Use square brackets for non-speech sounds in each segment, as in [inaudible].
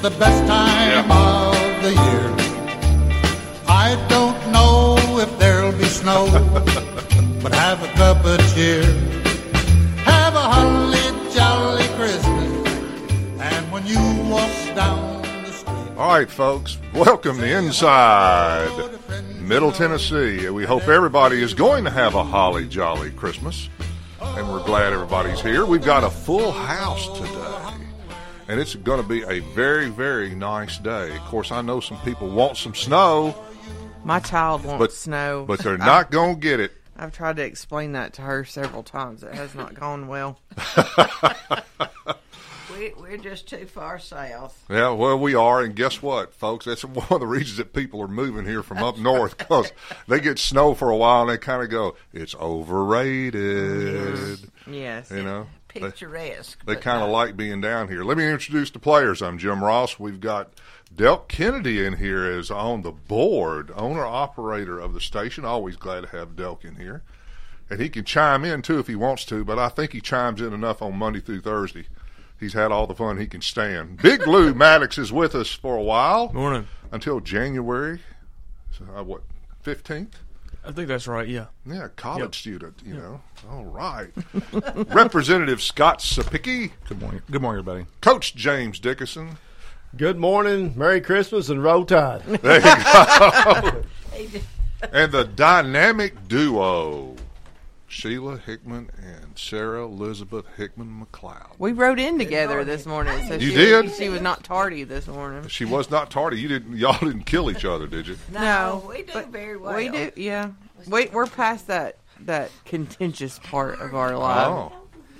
It's the best time of the year. I don't know if there'll be snow, [laughs] but have a cup of cheer. Have a holly jolly Christmas, and when you walk down the street. All right, folks, welcome to Inside Middle Tennessee. We hope everybody is going to have a holly jolly Christmas, and we're glad everybody's here. We've got a full house today, and it's going to be a very, very nice day. Of course, I know some people want some snow, My child wants but snow, but they're [laughs] not going to get it. I've tried to explain that to her several times. It has not gone well. [laughs] We, we're just too far south. Yeah, well, we are, and guess what, folks? That's one of the reasons that people are moving here from up north because they get snow for a while and they kind of go, "It's overrated." Yes. You know, They- Picturesque. They but kind of not- like being down here. Let me introduce the players. I'm Jim Ross. We've got Delk Kennedy in here as on the board, owner operator of the station. Always glad to have Delk in here, and he can chime in too if he wants to. But I think he chimes in enough on Monday through Thursday. He's had all the fun he can stand. Big Lou [laughs] Maddox is with us for a while Morning. until January. So, uh, what fifteenth? I think that's right. Yeah. Yeah, college Yep. student. You know. All right. [laughs] Representative Scott Cepicky. Good morning. Good morning, everybody. Coach James Dickinson. Good morning, Merry Christmas, and Roll Tide. There you go. [laughs] and the dynamic duo, Sheila Hickman and Sarah Elizabeth Hickman McCloud. We rode in together this morning. So You she, did? She was not tardy this morning. She was not tardy. You didn't. Y'all didn't kill each other, did you? No, we do very well. We do, yeah. We, we're past that that contentious part of our life. Oh,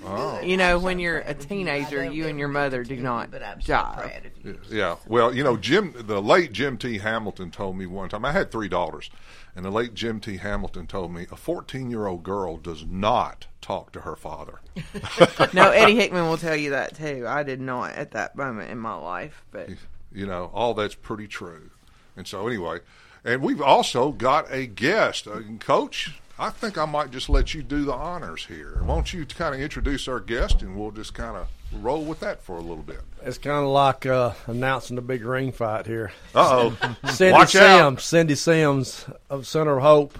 oh, You know, when you're a teenager, you and your mother do not But I'm so jive. proud of you. yeah. Well, you know, Jim, the late Jim T. Hamilton told me one time. I had three daughters, and the late Jim T. Hamilton told me a 14 year old girl does not talk to her father. [laughs] No, Eddie Hickman will tell you that too. I did not at that moment in my life, but You know, all that's pretty true. And so, anyway, and we've also got a guest. a Coach, I think I might just let you do the honors here. Won't you kind of introduce our guest and we'll just kind of roll with that for a little bit? It's kind of like uh, announcing a big ring fight here. Uh oh. [laughs] Cindy Watch Sims, out. Cindy Sims of Center of Hope.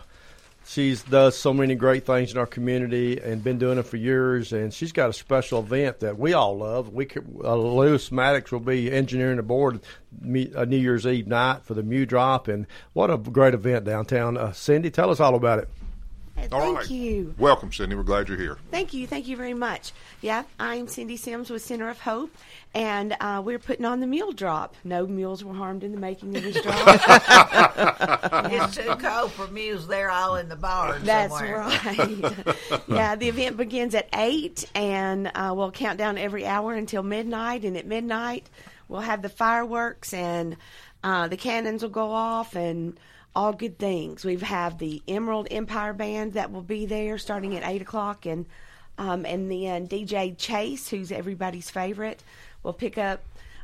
She's does so many great things in our community and been doing it for years. And she's got a special event that we all love. We uh, Lewis Maddox will be engineering the board me- uh, New Year's Eve night for the Mule Drop, and what a great event downtown. Uh, Cindy, tell us all about it. All Thank right. you. Welcome, Cindy. We're glad you're here. Thank you. Thank you very much. Yeah, I'm Cindy Sims with Center of Hope, and uh, we're putting on the mule drop. No mules were harmed in the making of this [laughs] drop. It's too cold for mules. They're all in the barn That's somewhere. right. [laughs] yeah, the event begins at 8, and uh, we'll count down every hour until midnight. And at midnight, we'll have the fireworks, and uh, the cannons will go off, and all good things. We have the Emerald Empire Band that will be there starting at 8 o'clock, and, um, and then DJ Chase, who's everybody's favorite, will pick up.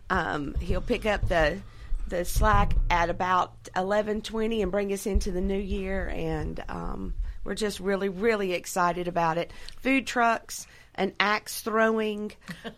Um, he'll pick up the the slack at about eleven twenty and bring us into the new year, and um, we're just really really excited about it. Food trucks, an axe throwing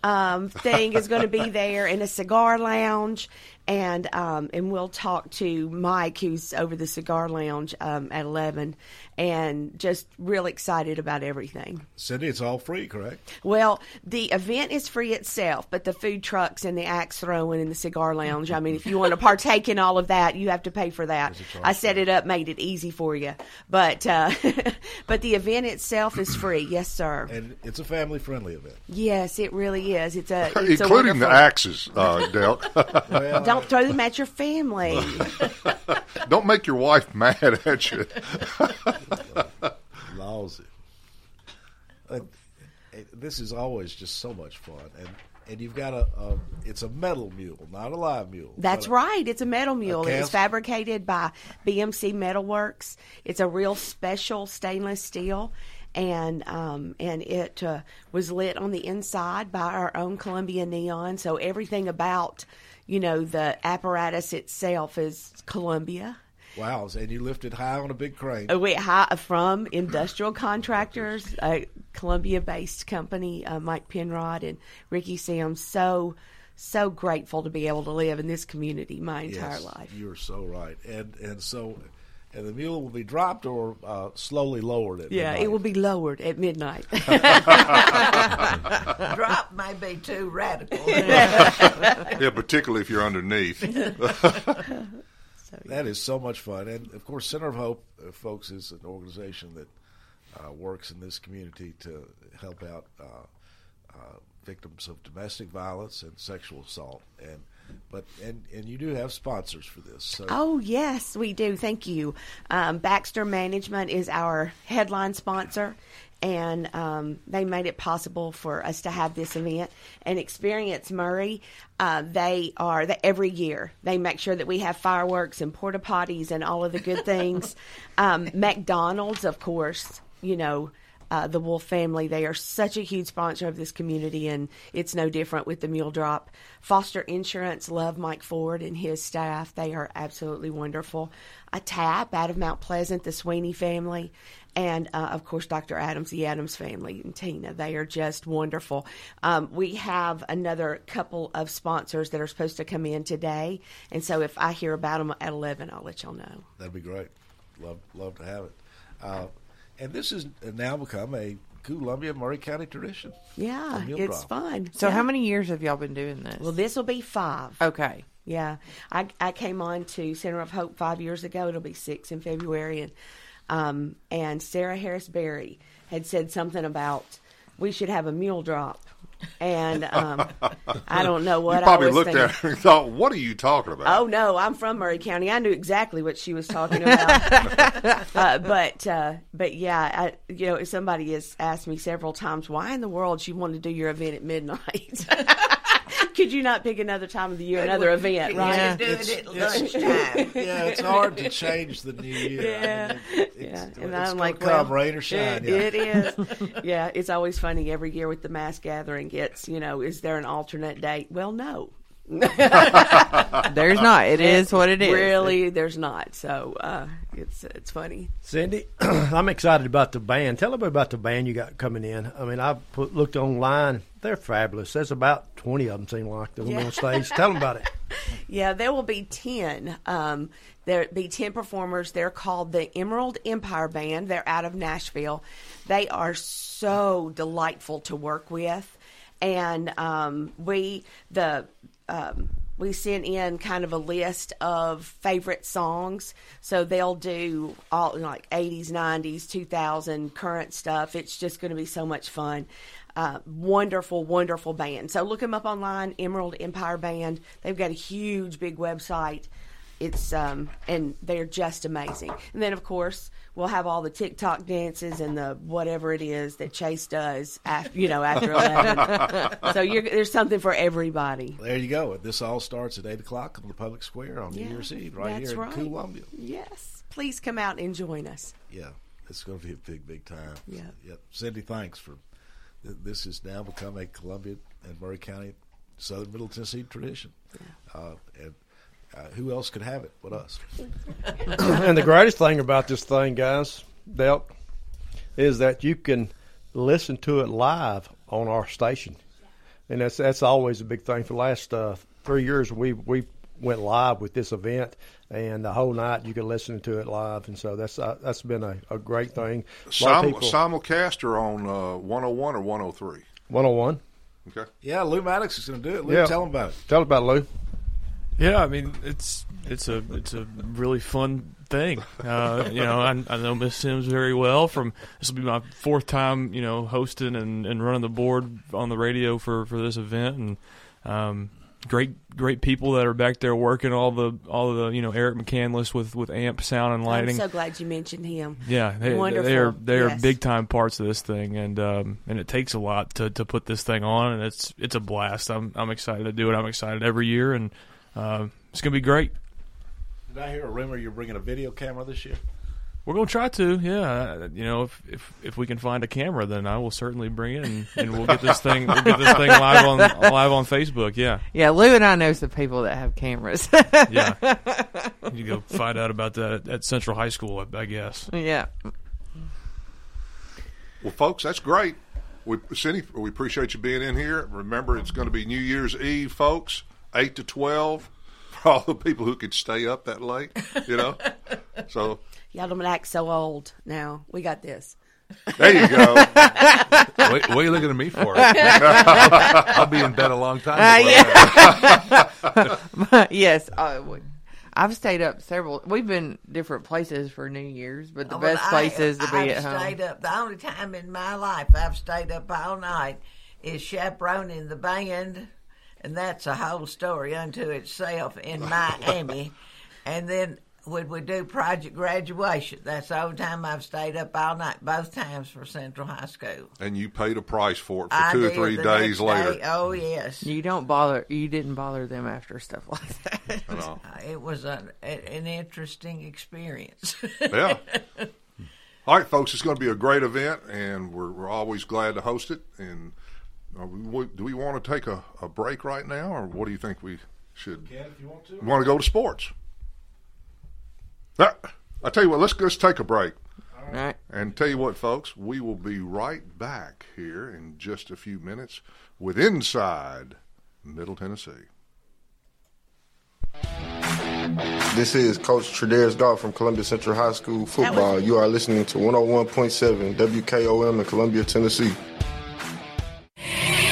um, thing is going to be there, and a cigar lounge, and um, and we'll talk to Mike, who's over the cigar lounge um, at eleven, and just real excited about everything. Cindy, it's all free, correct? Well, the event is free itself, but the food trucks and the axe throwing and the cigar lounge, I mean, if you want to partake in all of that, you have to pay for that. I set it up, made it easy for you. But uh, [laughs] but the event itself is free. Yes, sir. And it's a family-friendly event. Yes, it really is. It's a it's a Including the axes, uh, Delk. [laughs] Well, Don't throw them at your family. [laughs] Don't make your wife mad at you. [laughs] lousy. Uh, this is always just so much fun, and and you've got a, a it's a metal mule, not a live mule. That's a- right. It's a metal mule. It was fabricated by BMC Metalworks. It's a real special stainless steel, and um, and it uh, was lit on the inside by our own Columbia Neon. So everything about you know the apparatus itself is Columbia. Wow, and you lifted high on a big crane. Uh, We hi- from industrial contractors, a Columbia-based company, uh, Mike Penrod and Ricky Sims. So, so grateful to be able to live in this community my entire Yes, life. You're so right, and and so, and the mule will be dropped or uh, slowly lowered at Yeah, midnight? it will be lowered at midnight. [laughs] [laughs] Drop may be too radical. [laughs] Yeah, particularly if you're underneath. That is so much fun, and of course, Center of Hope, uh, folks, is an organization that uh, works in this community to help out uh, uh, victims of domestic violence and sexual assault. And but and and you do have sponsors for this. So Oh, yes, we do. Thank you. Um, Baxter Management is our headline sponsor, and um, they made it possible for us to have this event. And Experience Maury, uh, they are the, every year they make sure that we have fireworks and porta potties and all of the good things. [laughs] um, McDonald's, of course, you know. Uh, the Wolf family, they are such a huge sponsor of this community, and it's no different with the Mule Drop. Foster Insurance love Mike Ford and his staff. They are absolutely wonderful. A tap out of Mount Pleasant, the Sweeney family, and uh, of course Dr. Adams, the Adams family, and Tina. They are just wonderful. Um, we have another couple of sponsors that are supposed to come in today, and so if I hear about them at eleven, I'll let y'all know. that'd be great. Love love to have it. Uh, and this has now become a Columbia Maury County tradition. Yeah, it's drop. fun. So Yeah. how many years have y'all been doing this? Well, this will be five. okay. Yeah, I I came on to Center of Hope five years ago. It'll be six in February, and um, and Sarah Harris Berry had said something about we should have a mule drop, and um, I don't know [laughs] what you probably I looked thinking. at her and thought, "What are you talking about?" Oh no, I'm from Maury County. I knew exactly what she was talking about. [laughs] uh, but uh, but yeah, I, you know, somebody has asked me several times, why in the world you want to do your event at midnight? [laughs] [laughs] Could you not pick another time of the year, another event, right? Yeah. do It's- it at it's- lunchtime. Yeah, it's hard to [laughs] change the new year. Yeah. I mean, it- it's, Yeah, it's and gonna I'm like, come well, rain or shine. It, yeah. it is. yeah, it's always funny every year with the mass gathering. Gets you know, is there an alternate date? Well, no. [laughs] There's not. It is what it is. Really, there's not. So uh, it's it's funny. Cindy, [clears throat] I'm excited about the band. Tell me about the band you got coming in. I mean, I put, looked online. They're fabulous. There's about 20 of them, seem like, that Yeah. on stage. Tell them about it. [laughs] Yeah, there will be 10. Um, there'll be 10 performers. They're called the Emerald Empire Band. They're out of Nashville. They are so delightful to work with. And um, we, the, um, we sent in kind of a list of favorite songs. So they'll do all like 80s, 90s, 2000, current stuff. It's just going to be so much fun. Uh, wonderful, wonderful band. So look them up online, Emerald Empire Band. They've got a huge, big website. It's um, and they're just amazing. And then of course we'll have all the TikTok dances and the whatever it is that Chase does after you know after eleven. [laughs] so you're, there's something for everybody. There you go. This all starts at 8 o'clock on the public square on Yeah, New Year's Eve, right here right. in Columbia. Yes, please come out and join us. Yeah, it's going to be a big, big time. Yeah. Yep. Cindy, thanks for this has now become a Columbia and Maury County, Southern Middle Tennessee tradition. Uh, and uh, who else could have it but us? [laughs] and the greatest thing about this thing, guys, Delk, is that you can listen to it live on our station, and that's that's always a big thing. For the last uh, three years, we we went live with this event, and the whole night you can listen to it live, and so that's uh, that's been a, a great thing. A lot Sim- of people, simulcast or on uh, 101 or 103? one on one. Okay. Yeah, Lou Maddox is going to do it. Lou, Yeah. tell him about it. Tell us about it, Lou. Yeah, I mean it's it's a it's a really fun thing. Uh, you know, I, I know Miss Sims very well. From this will be my fourth time, you know, hosting and, and running the board on the radio for, for this event, and um, great great people that are back there working all the all the you know Eric McCandless with with amp sound and lighting. I'm so glad you mentioned him. Yeah, they, Wonderful. they are they are Yes. big time parts of this thing, and um, and it takes a lot to, to put this thing on, and it's it's a blast. I'm I'm excited to do it. I'm excited every year, and uh, it's gonna be great. Did I hear a rumor you're bringing a video camera this year? We're gonna try to, yeah. Uh, You know, if if if we can find a camera, then I will certainly bring it, and, and we'll get this thing we'll get this thing live on live on Facebook. Yeah, Yeah, Lou and I know some people that have cameras. [laughs] yeah. you go find out about that at, at Central High School, I, I guess. yeah. Well, folks, that's great. we, Cindy, we appreciate you being in here. Remember, it's going to be New Year's Eve, folks, eight to twelve, for all the people who could stay up that late. You know, [laughs] so Y'all don't act so old now. We got this. there you go. [laughs] what, what are you looking at me for? [laughs] I'll be in bed a long time. Uh, yeah. [laughs] yes, uh, we- I've stayed up several. We've been different places for New Year's, but the Oh, Well, best I- places to be I've at home. stayed up. The only time in my life I've stayed up all night is chaperoning the band, and that's a whole story unto itself in Miami. and then when we do project graduation, that's the only time I've stayed up all night, both times for Central High School. and you paid a price for it for I two or three days later. day. Oh yes, You don't bother. You didn't bother them after stuff like that. You. [laughs] It was an, an interesting experience. [laughs] Yeah. All right, folks, it's going to be a great event, and we're, we're always glad to host it. And uh, we, do we want to take a, a break right now, or what do you think we should? Ken, if you want to. We want to go to sports. I tell you what, let's just take a break. All right. And tell you what, folks, we will be right back here in just a few minutes with Inside Middle Tennessee. This is Coach Tredaris Goff from Columbia Central High School football. You are listening to 101.7 WKOM in Columbia, Tennessee.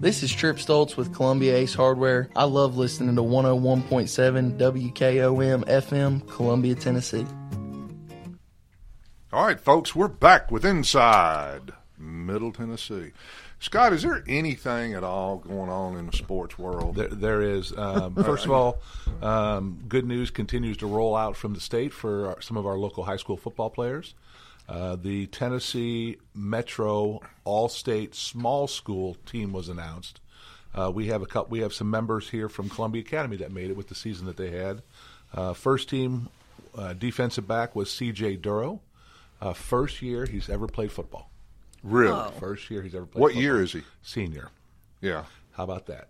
This is Trip Stoltz with Columbia Ace Hardware. I love listening to 101.7 WKOM FM, Columbia, Tennessee. All right, folks, we're back with Inside Middle Tennessee. Scott, is there anything at all going on in the sports world? There, there is. Um, [laughs] first of all, um, good news continues to roll out from the state for our, some of our local high school football players. Uh, the Tennessee Metro All-State Small School team was announced. Uh, we have a couple, we have some members here from Columbia Academy that made it with the season that they had. Uh, first team uh, defensive back was C.J. Duro. Uh, first year he's ever played football. Really? Oh. First year he's ever played. What football. year is he? Senior. Yeah. How about that?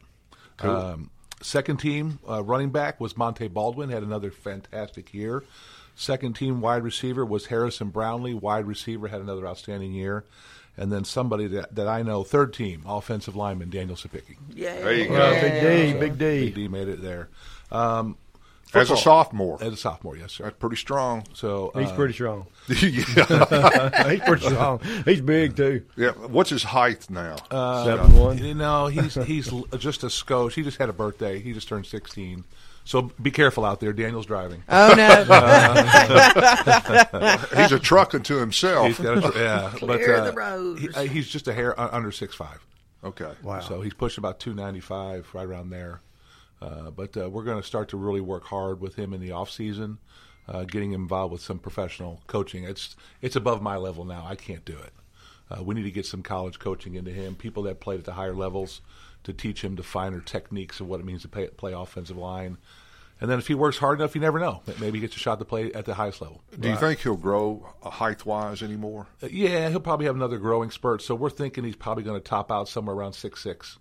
Cool. Um, second team uh, running back was Monte Baldwin. Had another fantastic year. Second team wide receiver was Harrison Brownlee. Wide receiver had another outstanding year. And then somebody that, that I know, third team offensive lineman Daniel Cepicky. Yeah, there you go. Yeah, Big D, So, Big D. Big D made it there. Um, As a sophomore. As a sophomore, yes, sir. That's pretty strong. So He's uh, pretty strong. [laughs] [laughs] He's pretty strong. He's big too. Yeah. What's his height now? Uh, Seven one. You know, he's he's just a skosh. He just had a birthday. He just turned sixteen. So be careful out there. Daniel's driving. Oh, no. [laughs] Uh, [laughs] He's a truck unto himself. He's got a, tr- yeah, [laughs] but Clear uh, the roads. he- uh, he's just a hair uh, under six five. Okay. Wow. So he's pushing about two ninety five, right around there. Uh, but uh, we're going to start to really work hard with him in the off season, uh, getting him involved with some professional coaching. It's it's above my level now. I can't do it. Uh, we need to get some college coaching into him. People that played at the higher levels to teach him the finer techniques of what it means to play, play offensive line. And then if he works hard enough, you never know. Maybe he gets a shot to play at the highest level. Do you think he'll grow height wise anymore? Uh, Yeah, he'll probably have another growing spurt. So we're thinking he's probably going to top out somewhere around six six.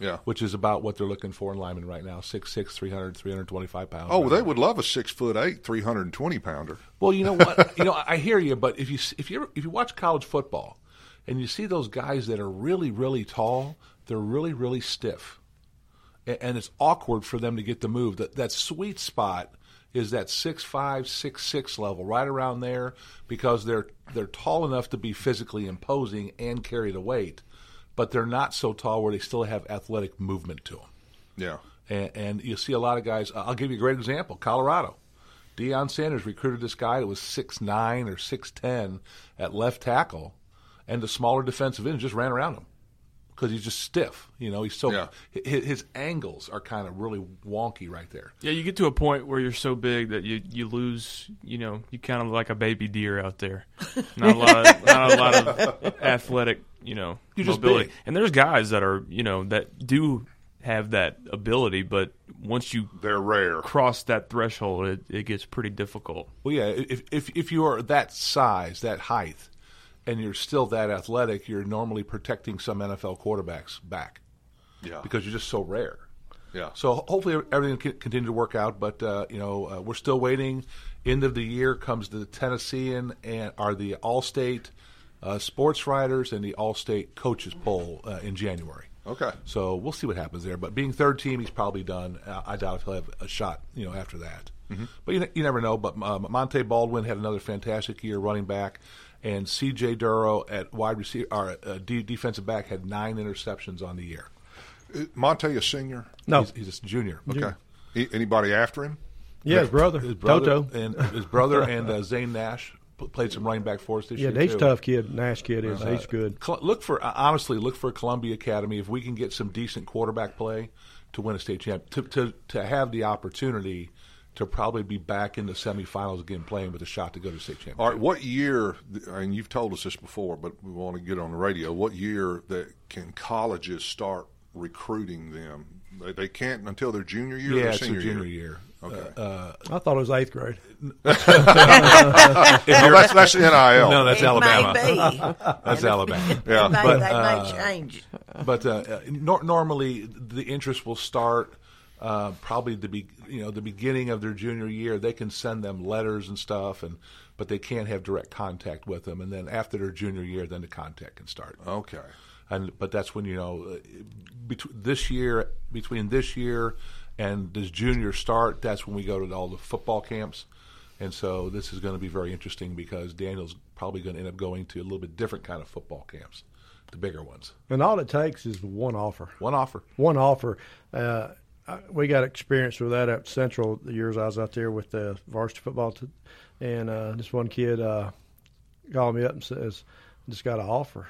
Yeah. Which is about what they're looking for in linemen right now. 6'6", 300, 325 pounds. Oh, right they now. would love a six foot eight, three hundred and twenty pounder. Well, you know what? [laughs] you know, I hear you, but if you if you ever, if you watch college football and you see those guys that are really really tall, they're really really stiff, and it's awkward for them to get the move. That that sweet spot is that six five six six level, right around there, because they're they're tall enough to be physically imposing and carry the weight, but they're not so tall where they still have athletic movement to them. Yeah. And, and you see a lot of guys. I'll give you a great example. Colorado. Deion Sanders recruited this guy that was six nine or six ten at left tackle, and the smaller defensive end just ran around him because he's just stiff. You know, he's so Yeah. his, his angles are kind of really wonky right there. Yeah, you get to a point where you're so big that you, you lose. You know, you kind of like a baby deer out there. [laughs] Not a lot of not a lot of athletic. You know, You're mobility. big. And there's guys that are you know that do have that ability, but once you they're rare cross that threshold, it, it gets pretty difficult. Well, yeah, if if if you are that size, that height, and you're still that athletic, you're normally protecting some NFL quarterbacks back. Yeah. because you're just so rare. Yeah. So hopefully everything can continue to work out, but uh, you know uh, we're still waiting. End of the year comes the Tennessean and are the All-State uh, sports writers and the All-State coaches poll uh, in January. Okay. So we'll see what happens there. But being third team, he's probably done. Uh, I doubt if he'll have a shot, you know, after that. Mhm. But you, you never know. But uh, Monte Baldwin had another fantastic year running back, and C.J. Duro at wide receiver, or uh, D- defensive back, had nine interceptions on the year. Uh, Monte a senior? No. he's, he's a junior. Okay. A- Anybody after him? Yeah, his brother, his brother, Toto. and his brother [laughs] and uh, Zane Nash played some running back for us this Yeah, year. he's too. tough kid. Nash kid is. Uh, he's good. Look for uh, honestly, look for Columbia Academy if we can get some decent quarterback play to win a state champ to to to have the opportunity to probably be back in the semifinals again, playing with a shot to go to state championship. All right, what year? And you've told us this before, but we want to get on the radio. What year that can colleges start recruiting them? They, they can't until their junior year. Yeah, their it's their senior junior year. Okay. Uh, I thought it was eighth grade. [laughs] If you're- that's that's NIL. No, that's It may Alabama. be. [laughs] That's And Alabama. [laughs] Yeah. They may, But, they uh, may change. But uh, uh, nor- normally, the interest will start uh, probably the be- you know the beginning of their junior year. They can send them letters and stuff, and but they can't have direct contact with them. And then after their junior year, then the contact can start. Okay. And but that's when you know uh, between this year between this year and this junior start, that's when we go to all the football camps. And so this is going to be very interesting because Daniel's probably going to end up going to a little bit different kind of football camps, the bigger ones. And all it takes is one offer. One offer. One offer. Uh, I- we got experience with that at Central the years I was out there with the varsity football. T- and uh, this one kid uh, called me up and says, just got an offer.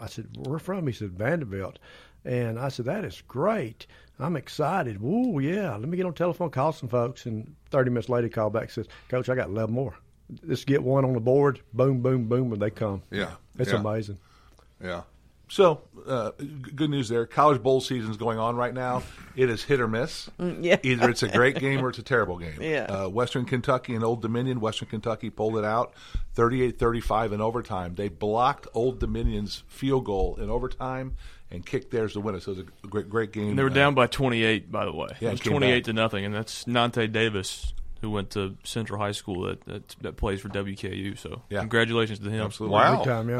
I said, where from? He said, Vanderbilt. And I said, that is great. I'm excited. Woo, yeah. Let me get on the telephone, call some folks. And 30 minutes later, he called back and says, Coach, I got 11 more. Just get one on the board. Boom, boom, boom, and they come. Yeah. It's Yeah. amazing. Yeah. So, uh, good news there. College bowl season's going on right now. It is hit or miss. Mm, yeah. Either it's a great game or it's a terrible game. [laughs] Yeah. Uh, Western Kentucky and Old Dominion. Western Kentucky pulled it out 38-35 in overtime. They blocked Old Dominion's field goal in overtime and kicked theirs to win it. So it was a great, great game. And they were Uh, down by 28, by the way. Yeah, it was 28 back. to nothing, and that's Nante Davis, who went to Central High School that that, that plays for WKU. So Yeah. congratulations to him. Absolutely.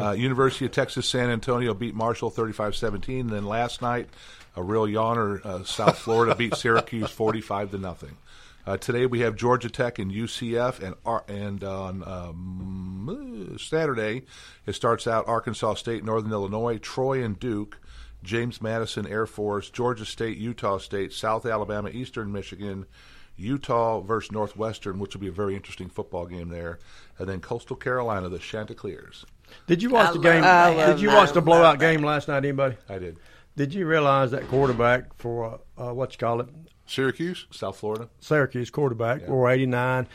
Uh, University of Texas San Antonio beat Marshall 35-17. And then last night, a real yawner, uh, South Florida beat Syracuse 45 to nothing. Uh, today we have Georgia Tech and UCF, and and on um, Saturday it starts out Arkansas State, Northern Illinois, Troy and Duke, James Madison Air Force, Georgia State, Utah State, South Alabama, Eastern Michigan, Utah versus Northwestern, which will be a very interesting football game there, and then Coastal Carolina, the Chanticleers. Did you watch I the game? love- Did you love watch the that. blowout game last night? Anybody? I did. Did you realize that quarterback for uh, uh, what you call it, Syracuse, South Florida? Syracuse quarterback, or eighty nine?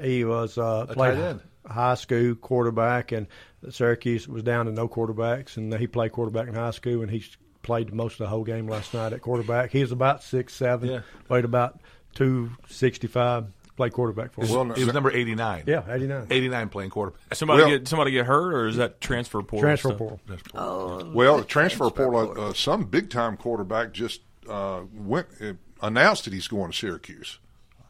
He was uh, A played tight end. high school quarterback, and Syracuse was down to no quarterbacks, and he played quarterback in high school, and he played most of the whole game last night at quarterback. He was about six seven, Yeah. weighed about two sixty five. Played quarterback for. He him. was, he was number 89. Yeah, 89. 89 playing quarterback. Somebody Well- get somebody get hurt, or is that transfer portal? Transfer stuff? portal. Oh, Well, the transfer portal. Uh, some big time quarterback just uh, went uh, announced that he's going to Syracuse.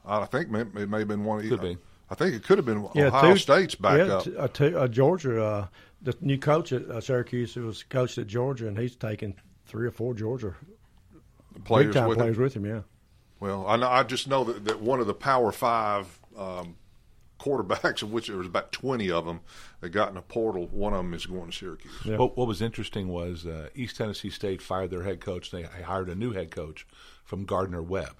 I think may- it may have been one. Of, Could be. I think it could have been Yeah, Ohio two- State's back yeah, up. t- uh, uh, Georgia, uh, the new coach at uh, Syracuse who was coached at Georgia, and he's taken three or four Georgia Players big time with him. players with him. Yeah, Well, I know, I just know that, that one of the Power Five um, quarterbacks, of which there was about twenty of them, that got in the portal. One of them is going to Syracuse. What, what was interesting was uh, East Tennessee State fired their head coach. They hired a new head coach from Gardner Webb.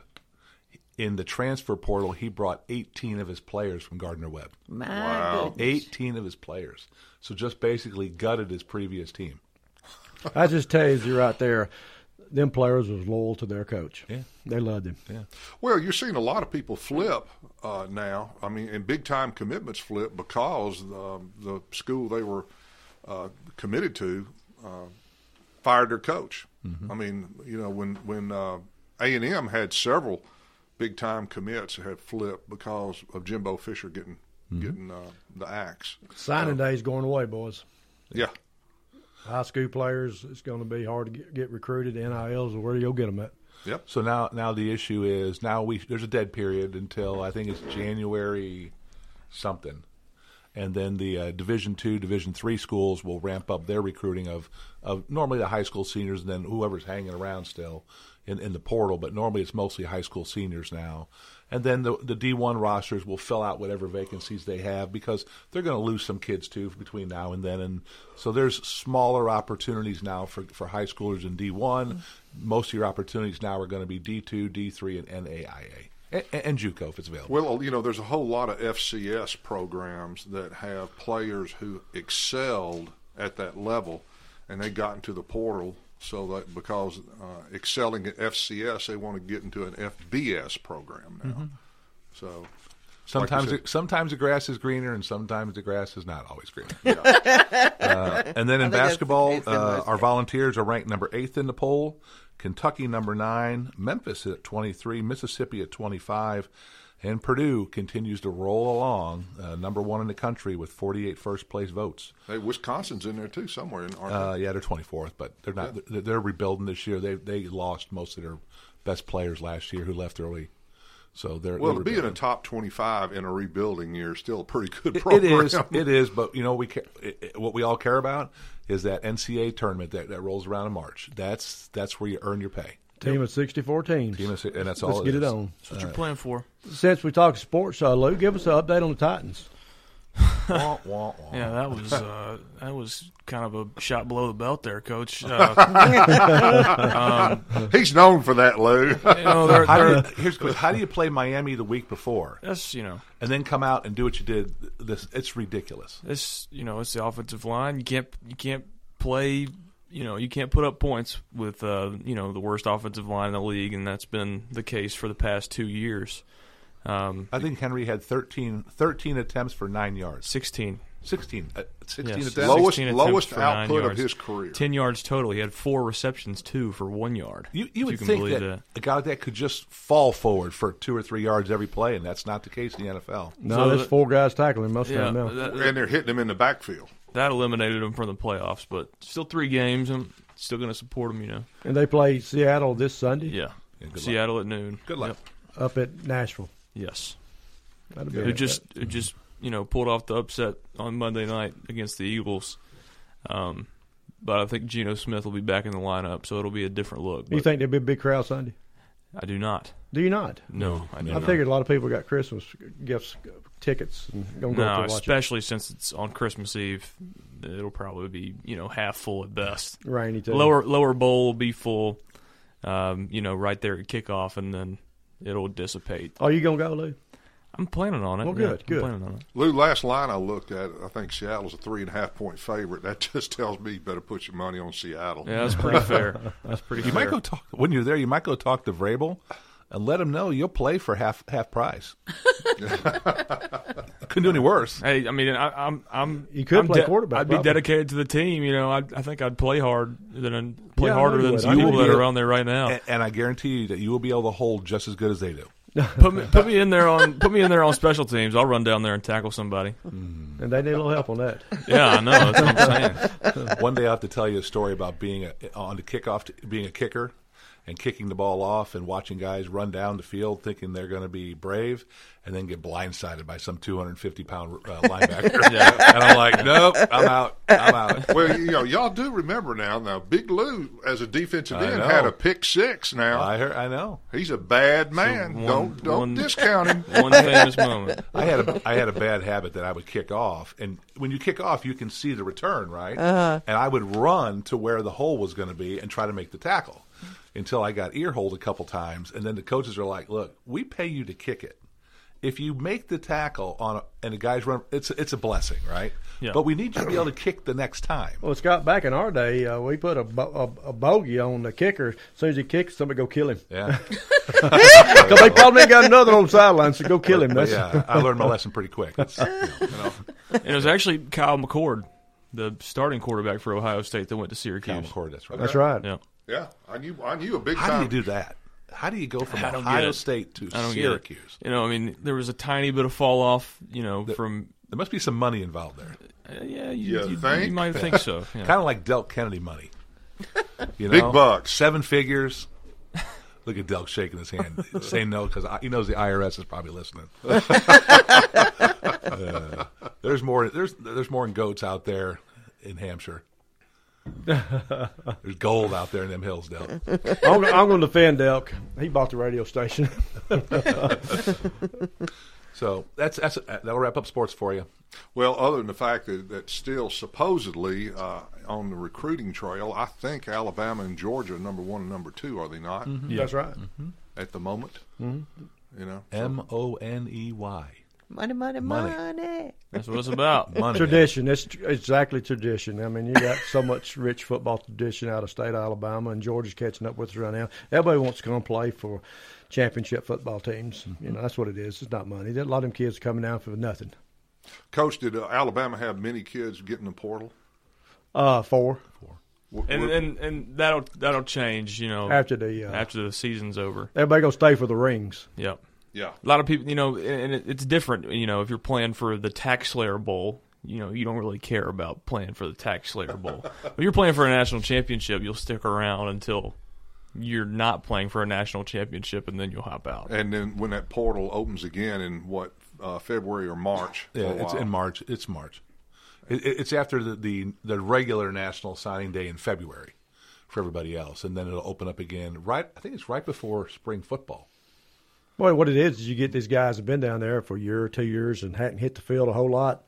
In the transfer portal, he brought 18 of his players from Gardner Webb. My Wow. goodness. 18 of his players. So just basically gutted his previous team. I just tells you right there, them players was loyal to their coach. Yeah. they loved him. Yeah. Well, you're seeing a lot of people flip uh, now. I mean, and big time commitments flip because um, the school they were uh, committed to uh, fired their coach. I mean, you know, when when uh, A and M had several big time commits that had flipped because of Jimbo Fisher getting getting uh, the axe. Signing day's going away, boys. Yeah. High school players, it's going to be hard to get, get recruited. NILs, where do you get them at? Yep. So now, now the issue is now we there's a dead period until I think it's January something, and then the uh, Division two, Division three schools will ramp up their recruiting of of normally the high school seniors, and then whoever's hanging around still in, in the portal. But normally it's mostly high school seniors now. And then the the D one rosters will fill out whatever vacancies they have because they're going to lose some kids too between now and then. And so there's smaller opportunities now for for high schoolers in D one. Most of your opportunities now are going to be D two, D three, and NAIA. And, and JUCO if it's available. Well, you know, there's a whole lot of FCS programs that have players who excelled at that level, and they got into the portal. So that because uh, excelling at FCS, they want to get into an FBS program now. Mhm. So like Sometimes, said- it, sometimes the grass is greener, and sometimes the grass is not always greener. [laughs] uh, and then in basketball, uh, most- our volunteers are ranked number eighth in the poll. Kentucky number nine, Memphis at twenty three, Mississippi at twenty five, and Purdue continues to roll along, uh, number one in the country with 48 first place votes. Hey, Wisconsin's in there too somewhere. In, aren't Uh, yeah, they're twenty fourth, but they're not. They're, they're rebuilding this year. They they lost most of their best players last year who left early, so they're well, they're to be in a top 25 in a rebuilding year is still a pretty good program. It is. It is. But you know, we it- what we all care about is that NCAA tournament that, that rolls around in March. That's that's where you earn your pay. Team of 64 teams. Team of si- and that's all Let's all it get it is. on. That's what you're playing for. Since we talk sports, uh, Lou, give us an update on the Titans. [laughs] Wah, wah, wah. Yeah, that was uh, that was kind of a shot below the belt there, Coach. Uh, [laughs] um, He's known for that, Lou. You know, they're- how, do you, here's the question. how do you play Miami the week before? That's you know, and then come out and do what you did. This it's ridiculous. It's you know, it's the offensive line. You can't you can't play. You know, you can't put up points with uh, you know the worst offensive line in the league, and that's been the case for the past two years. Um, I think Henry had 13, 13 attempts for nine yards. Sixteen. 16, uh, 16 Yes, attempts. 16 attempts for nine yards. Ten yards total. He had four receptions too for one yard. You, you would can think believe that, a guy like that could just fall forward for two or three yards every play, and that's not the case in the NFL. No, there's four guys tackling most Yeah, of them now. that- and they're hitting him in the backfield. That eliminated them from the playoffs, but still three games. I'm still going to support them, You know. And they play Seattle this Sunday. Yeah. good luck. Seattle at noon. Good luck. Yep. Up at Nashville. Yes. That'll be Who a- just who just you know pulled off the upset on Monday night against the Eagles. Um, but I think Geno Smith will be back in the lineup, so it'll be a different look. Do You think there'll be a big crowd Sunday? I do not. Do you not? No, I do I not. figured a lot of people got Christmas gifts, tickets, and gonna go No, up to watch it. especially since it's on Christmas Eve, it'll probably be you know half full at best. Rainy too. Lower lower bowl will be full, um, you know, right there at kickoff, and then it'll dissipate. Are you gonna go, Lou? I'm planning on it. Well, yeah, good, I'm good. planning on it. Lou, last line I looked at, I think Seattle's a three and a half point favorite. That [laughs] just tells me you better put your money on Seattle. Yeah, that's pretty fair. [laughs] That's pretty You fair. might go talk when you're there. You might go talk to Vrabel and let him know you'll play for half half price. [laughs] Couldn't do any worse. Hey, I mean, I, I'm, I'm. You could I'm play quarterback, I'd be probably. dedicated to the team. You know, I, I think I'd play hard than play Yeah, harder than you some would. I know people that are on there right now. And, and I guarantee you that you will be able to hold just as good as they do. [laughs] put me, put me in there on, put me in there on special teams. I'll run down there and tackle somebody. Mm. And they need a little help on that. [laughs] Yeah, I know. That's what I'm saying. One day I have to tell you a story about being a, on the kickoff, being a kicker, and kicking the ball off, and watching guys run down the field thinking they're going to be brave, and then get blindsided by some 250 pound uh, [laughs] linebacker. Yeah. and I'm like, nope, I'm out. I'm out. well, you know, y'all do remember now. Now, Big Lou, as a defensive end, had a pick six. Now I heard, I know. he's a bad man. one- don't don't one- discount him. One famous moment. I had a I had a bad habit that I would kick off, and when you kick off, you can see the return, right? Uh-huh. And I would run to where the hole was going to be and try to make the tackle until I got ear holed a couple times, and then the coaches are like, "Look, we pay you to kick it. If you make the tackle on a, and the guys run, it's it's a blessing, right? Yeah. But we need you to be able to kick the next time. Well, Scott, back in our day, uh, we put a, bo- a, a bogey on the kicker. As soon as he kicks, somebody go kill him. Yeah. [laughs] Because they probably ain't got another on the sideline, so go kill him. That's, yeah, I learned my lesson pretty quick. You know, you know. And it was actually Kyle McCord, the starting quarterback for Ohio State, that went to Syracuse. Kyle McCord, that's right. That's right. Yeah. Yeah, I knew I knew a big How time. do you do that? How do you go from I Ohio. State to I don't get it. Syracuse? You know, I mean, there was a tiny bit of fall off. You know, from There must be some money involved there. uh, yeah, you, You you, think? you might think so. Yeah. kind of like Delk Kennedy money. [laughs] You Big bucks. seven figures. Look at Delk shaking his hand, [laughs] saying no because he knows the IRS is probably listening. [laughs] Uh, There's more. There's there's more goats out there in Hampshire. [laughs] there's gold out there in them hills, Del. [laughs] I'm, I'm going to defend Delk. He bought the radio station. [laughs] so that's that's that'll wrap up sports for you. Well, other than the fact that, that still supposedly uh, on the recruiting trail, I think Alabama and Georgia are number one and number two, are they not? Mm-hmm. That's right. Mm-hmm. At the moment, mm-hmm. you know, M O N E Y. Money, money, Money. money. That's what it's about. [laughs] Money. tradition. It's tr- exactly tradition. I mean, you got so much rich football tradition out of state of Alabama, and Georgia's catching up with us right now. Everybody wants to come play for championship football teams. You know, that's what it is. It's not money. There- A lot of them kids are coming down for nothing. Coach, did uh, Alabama have many kids getting the portal? Uh, four. W- And, and and that'll that'll change, you know, After the, uh, after the season's over. Everybody gonna stay for the rings. Yep. Yeah. A lot of people, you know, and and it's different. You know, if you're playing for the Tax Slayer Bowl, you know, you don't really care about playing for the Tax Slayer Bowl. [laughs] if you're playing for a national championship, you'll stick around until you're not playing for a national championship, and then you'll hop out. and then when that portal opens again in what uh, February or March? Yeah, it's in March. It's March. It, it- it's after the, the the regular national signing day in February for everybody else, and then it'll open up again. Right, I think it's right before spring football. Well, what it is is you get these guys that have been down there for a year or two years and hadn't hit the field a whole lot,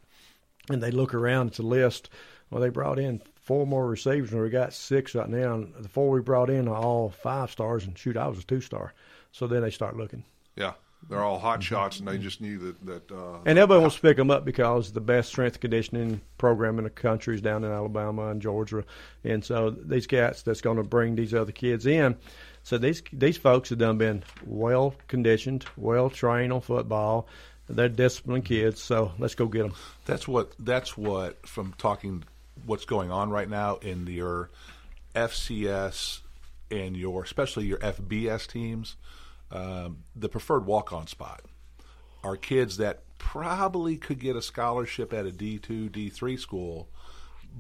and they look around at the list. Well, they brought in four more receivers, and we got six right now. And the four we brought in are all five stars, and shoot, I was a two star. So then they start looking. Yeah, they're all hot shots, and they just knew that that. Uh, And everybody wants to pick them up because the best strength conditioning program in the country is down in Alabama and Georgia, and so these cats that's going to bring these other kids in. So these these folks have done been well conditioned, well trained on football. They're disciplined kids, so let's go get them. That's what that's what from talking what's going on right now in your FCS and your especially your FBS teams, um, the preferred walk on spot are kids that probably could get a scholarship at a D two D three school,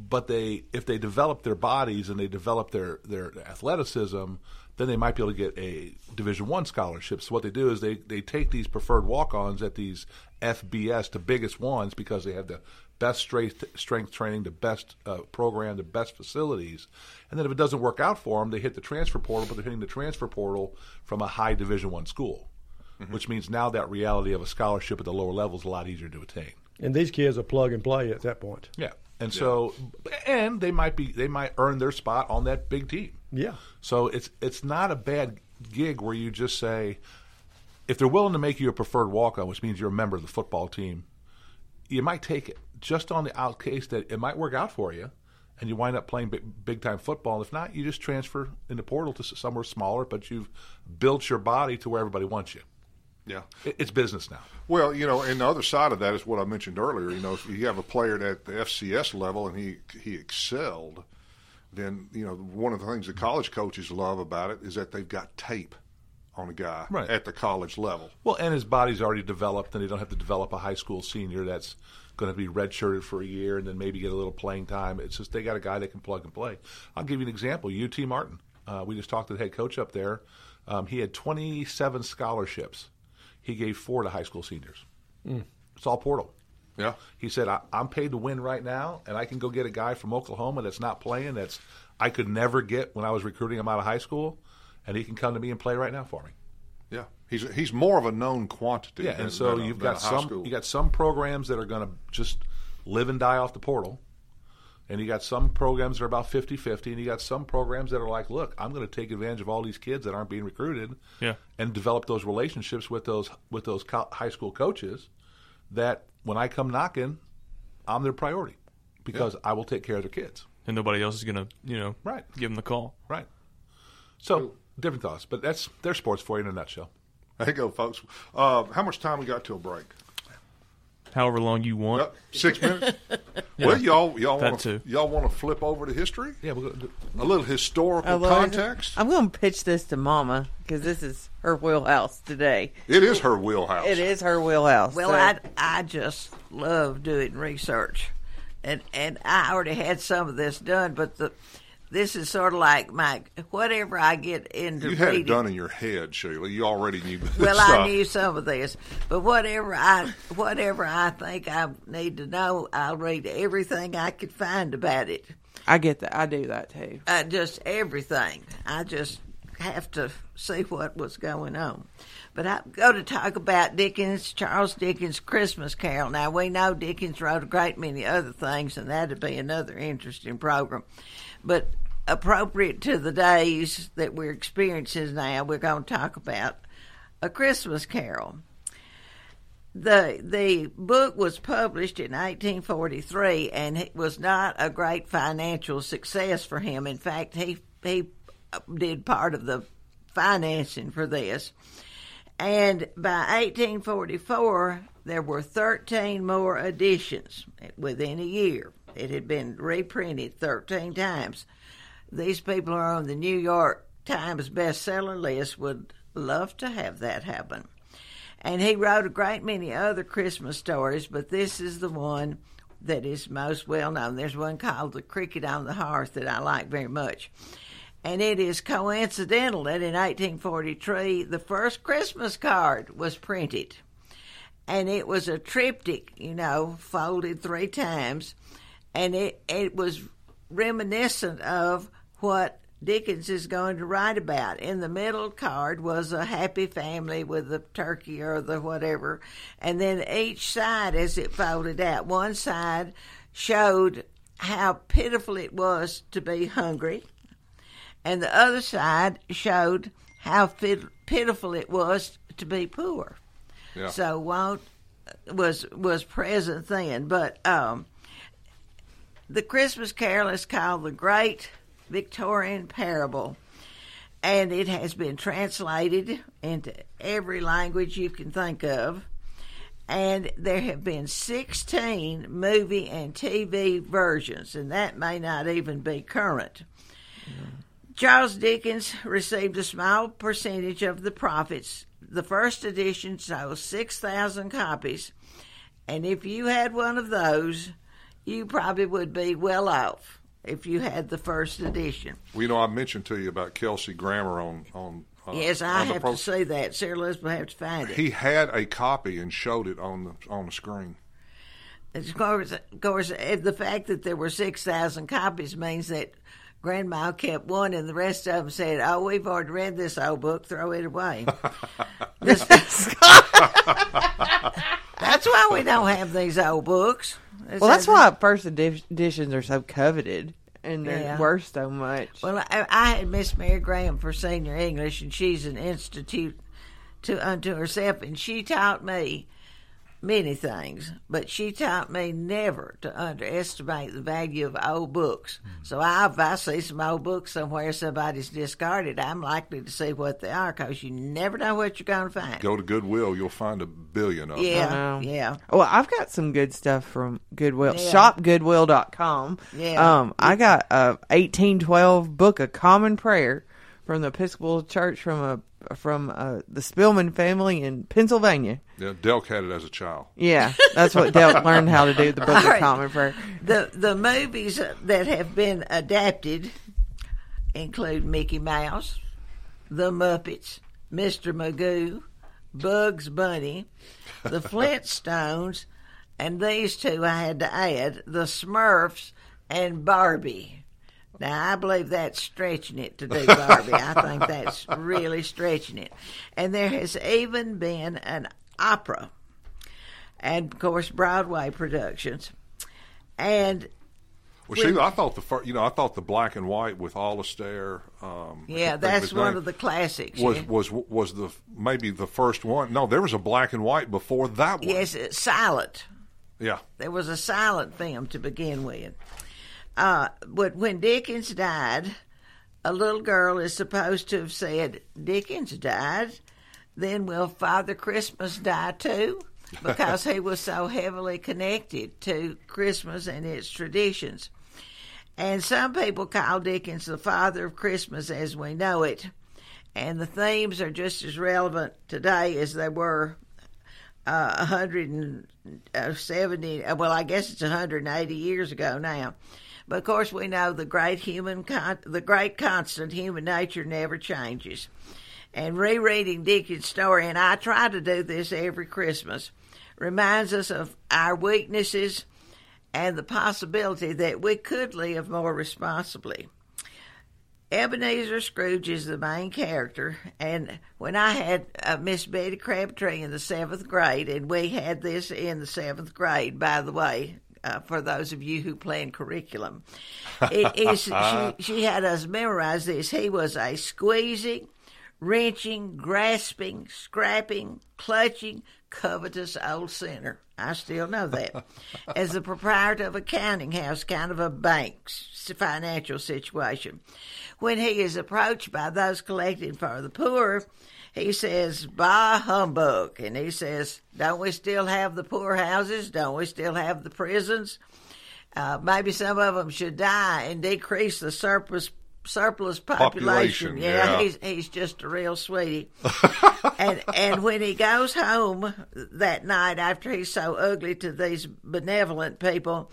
but they if they develop their bodies and they develop their their athleticism, then they might be able to get a Division One scholarship. So what they do is they they take these preferred walk ons at these FBS, the biggest ones, because they have the best strength strength training, the best uh, program, the best facilities, and then if it doesn't work out for them, they hit the transfer portal, but they're hitting the transfer portal from a high Division One school. Which means now that reality of a scholarship at the lower level is a lot easier to attain. And these kids are plug and play at that point. Yeah, and so and they might be they might earn their spot on that big team. Yeah. So it's it's not a bad gig where you just say if they're willing to make you a preferred walk on, which means you're a member of the football team, you might take it just on the out case that it might work out for you, and you wind up playing big, big time football. If not, you just transfer in the portal to somewhere smaller, but you've built your body to where everybody wants you. Yeah. It- It's business now. Well, you know, and the other side of that is what I mentioned earlier. You know, if you have a player at the FCS level and he he excelled, then you know one of the things the college coaches love about it is that they've got tape on a guy Right. at the college level. Well, and his body's already developed, and they don't have to develop a high school senior that's going to be redshirted for a year and then maybe get a little playing time. It's just they got a guy that can plug and play. I'll give you an example. UT Martin. Uh, we just talked to the head coach up there. Um, he had 27 scholarships. He gave four to high school seniors. Mm. It's all portal. Yeah. He said, I, "I'm paid to win right now, and I can go get a guy from Oklahoma that's not playing. That's I could never get when I was recruiting him out of high school, and he can come to me and play right now for me." Yeah, he's he's more of a known quantity. Yeah, than- and so than you've than got some school. you got some programs that are going to just live and die off the portal. And you got some programs that are about 50-50, and you got some programs that are like, look, I'm going to take advantage of all these kids that aren't being recruited, Yeah. and develop those relationships with those with those co- high school coaches. That when I come knocking, I'm their priority because I will take care of their kids. and nobody else is gonna, you know, right, give them the call. Right. So different thoughts, but that's their sports for you in a nutshell. There you go, folks. Uh, how much time we got till break? However long you want. Six [laughs] minutes. Yeah. Well, y'all y'all want to y'all want to flip over to history? Yeah, we'll do a little historical Oh, well, context. I'm going to pitch this to Mama because this is her wheelhouse today. It is her wheelhouse. It is her wheelhouse. Well, so- I I just love doing research, and and I already had some of this done, but the this is sort of like my whatever I get into You had reading. it done in your head, Sheila. You already knew this well, stuff. I knew some of this, but whatever I whatever I think I need to know, I'll read everything I could find about it. I get that. I do that too. Uh, just everything. I just have to see what was going on. But I go to talk about Dickens, Charles Dickens' Christmas Carol. Now we know Dickens wrote a great many other things, and that'd be another interesting program. But appropriate to the days that we're experiencing now, we're going to talk about a Christmas Carol. The the book was published in 1843, and it was not a great financial success for him. In fact, he he did part of the financing for this. And by 1844, there were 13 more editions within a year. It had been reprinted 13 times. These people are on the New York Times bestseller list would love to have that happen. And he wrote a great many other Christmas stories, but this is the one that is most well known. There's one called The Cricket on the Hearth that I like very much. And it is coincidental that in 1843, the first Christmas card was printed. And it was a triptych, you know, folded three times. And it, it was reminiscent of what Dickens is going to write about. In the middle card was a happy family with the turkey or the whatever. And then each side, as it folded out, one side showed how pitiful it was to be hungry and the other side showed how fit, pitiful it was to be poor. Yeah. So Walt was was present then, but um, the Christmas Carol is called the Great Victorian Parable, and it has been translated into every language you can think of. And there have been 16 movie and TV versions, and that may not even be current. Charles Dickens received a small percentage of the profits. The first edition sold 6,000 copies, and if you had one of those, you probably would be well off if you had the first edition. Well, you know, I mentioned to you about Kelsey Grammer on on. Uh, yes, I on have pro- to see that. Sarah Elizabeth will have to find it. He had a copy and showed it on the on the screen. Of course, of course, the fact that there were 6,000 copies means that Grandma kept one and the rest of them said, Oh, we've already read this old book, throw it away. [laughs] [laughs] That's why we don't have these old books. Well, that's why first edi- editions are so coveted and they're Yeah. worth so much. Well, I, I had Miss Mary Graham for senior English, and she's an institute to unto herself, and she taught me many things, but she taught me never to underestimate the value of old books. So I, if I see some old books somewhere somebody's discarded, I'm likely to see what they are because you never know what you're going to find. Go to Goodwill, you'll find a billion of them. Yeah, yeah. Well, I've got some good stuff from Goodwill. Yeah. Shopgoodwill.com. Yeah. Um, I got a 1812 book of Common Prayer from the Episcopal Church from a from uh, the Spillman family in Pennsylvania. Yeah, Delk had it as a child. Yeah, that's what Delk [laughs] learned how to do the book All of right. Common Prayer. The the movies that have been adapted include Mickey Mouse, The Muppets, Mr. Magoo, Bugs Bunny, The [laughs] Flintstones, and these two I had to add, The Smurfs and Barbie. Now I believe that's stretching it to do Barbie. I think that's really stretching it. And there has even been an opera and of course Broadway productions. And Well, when- Sheila, I thought the fir- you know I thought the black and white with Alistair. Um, Yeah, that's one name, of the classics, Was yeah. was was the maybe the first one? No, there was a black and white before that one. yes, it's silent. Yeah, There was a silent film to begin with. Uh, but when Dickens died, a little girl is supposed to have said, Dickens died, then will Father Christmas die too? Because he was so heavily connected to Christmas and its traditions. And some people call Dickens the father of Christmas as we know it. And the themes are just as relevant today as they were uh, 170, uh, well, I guess it's 180 years ago now. But of course, we know the great human, con- the great constant human nature never changes. And rereading Dickens' story, and I try to do this every Christmas, reminds us of our weaknesses and the possibility that we could live more responsibly. Ebenezer Scrooge is the main character, and when I had uh, Miss Betty Crabtree in the seventh grade, and we had this in the seventh grade, by the way, uh, for those of you who plan curriculum, it's, [laughs] she, she had us memorize this. He was a squeezing, wrenching, grasping, scrapping, clutching, covetous old sinner. I still know that. [laughs] As the proprietor of a counting house, kind of a bank's financial situation. When he is approached by those collecting for the poor, he says, Bah humbug. And he says, Don't we still have the poorhouses? Don't we still have the prisons? Uh, maybe some of them should die and decrease the surplus surplus population. Population, yeah, yeah. he's he's just a real sweetie. [laughs] and and when he goes home that night after he's so ugly to these benevolent people,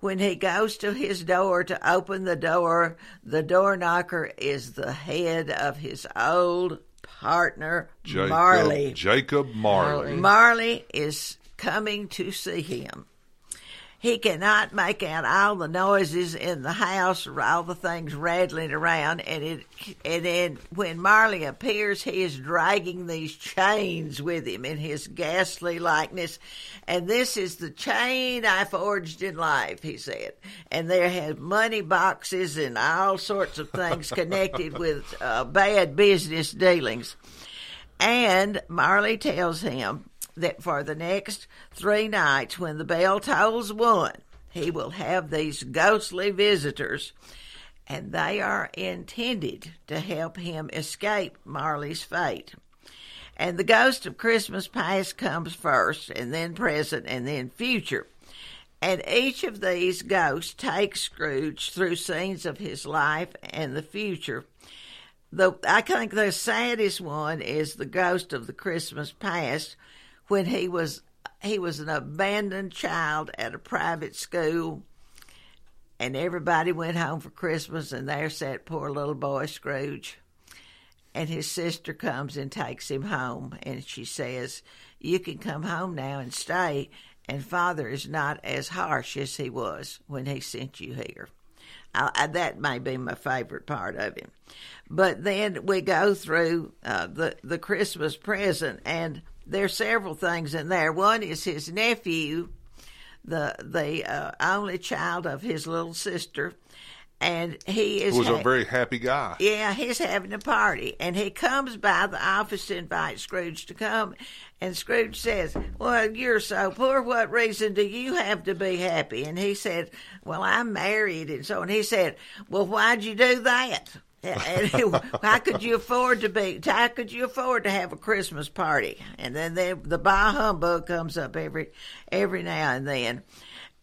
when he goes to his door to open the door, the door knocker is the head of his old partner Jacob, Marley. Jacob Marley. Marley is coming to see him. He cannot make out all the noises in the house or all the things rattling around, and it and then when Marley appears, he is dragging these chains with him in his ghastly likeness, and this is the chain I forged in life, he said, and there have money boxes and all sorts of things connected [laughs] with uh, bad business dealings. And Marley tells him that for the next three nights, when the bell tolls one, he will have these ghostly visitors, and they are intended to help him escape Marley's fate. And the ghost of Christmas past comes first, and then present, and then future. And each of these ghosts takes Scrooge through scenes of his life and the future. The, I think the saddest one is the ghost of the Christmas past, when he was he was an abandoned child at a private school, and everybody went home for Christmas, and there sat poor little boy Scrooge. And his sister comes and takes him home, and she says, "You can come home now and stay." And father is not as harsh as he was when he sent you here. I, I, that may be my favorite part of him. But then we go through uh, the the Christmas present, and there's several things in there. One is his nephew, the the uh, only child of his little sister, and he is was ha- a very happy guy. yeah, he's having a party, and he comes by the office to invite Scrooge to come. And Scrooge says, Well, you're so poor. What reason do you have to be happy? And he said, Well, I'm married. And so, and he said, Well, why'd you do that? How could you afford to be? How could you afford to have a Christmas party? And then the, the bah humbug comes up every every now and then,